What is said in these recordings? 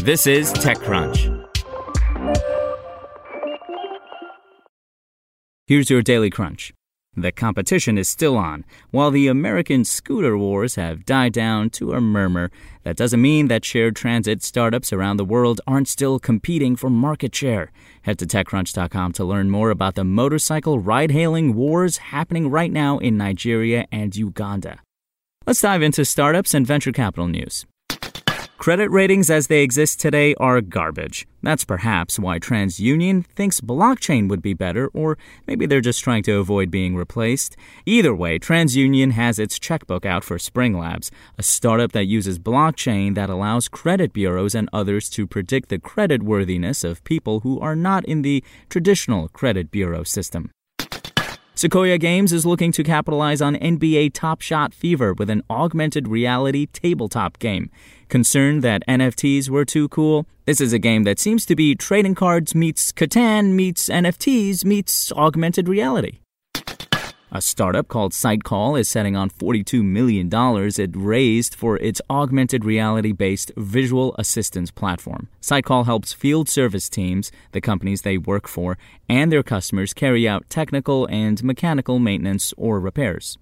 This is TechCrunch. Here's your Daily Crunch. The competition is still on. While the American scooter wars have died down to a murmur, that doesn't mean that shared transit startups around the world aren't still competing for market share. Head to TechCrunch.com to learn more about the motorcycle ride hailing wars happening right now in Nigeria and Uganda. Let's dive into startups and venture capital news. Credit ratings as they exist today are garbage. That's perhaps why TransUnion thinks blockchain would be better, or maybe they're just trying to avoid being replaced. Either way, TransUnion has its checkbook out for Spring Labs, a startup that uses blockchain that allows credit bureaus and others to predict the credit worthiness of people who are not in the traditional credit bureau system. Sequoia Games is looking to capitalize on NBA Top Shot fever with an augmented reality tabletop game. Concerned that NFTs were too cool? This is a game that seems to be trading cards meets Catan meets NFTs meets augmented reality. A startup called SightCall is setting on $42 million it raised for its augmented reality based visual assistance platform. SightCall helps field service teams, the companies they work for, and their customers carry out technical and mechanical maintenance or repairs.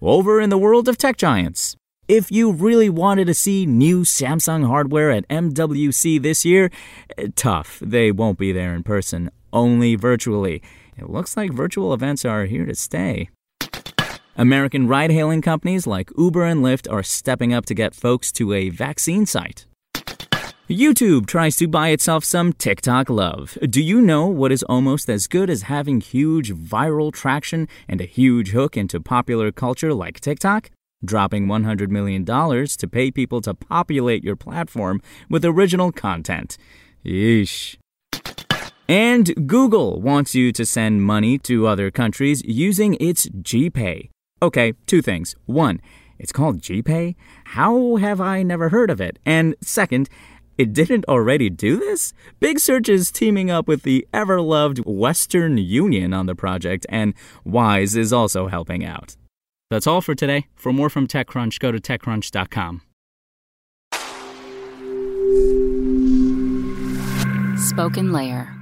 Over in the world of tech giants. If you really wanted to see new Samsung hardware at MWC this year, eh, tough. They won't be there in person, only virtually. It looks like virtual events are here to stay. American ride hailing companies like Uber and Lyft are stepping up to get folks to a vaccine site. YouTube tries to buy itself some TikTok love. Do you know what is almost as good as having huge viral traction and a huge hook into popular culture like TikTok? Dropping $100 million to pay people to populate your platform with original content. Yeesh. And Google wants you to send money to other countries using its GPay. Okay, two things. One, it's called GPay? How have I never heard of it? And second, it didn't already do this? Big Search is teaming up with the ever loved Western Union on the project, and Wise is also helping out. That's all for today. For more from TechCrunch, go to TechCrunch.com. SpokenLayer.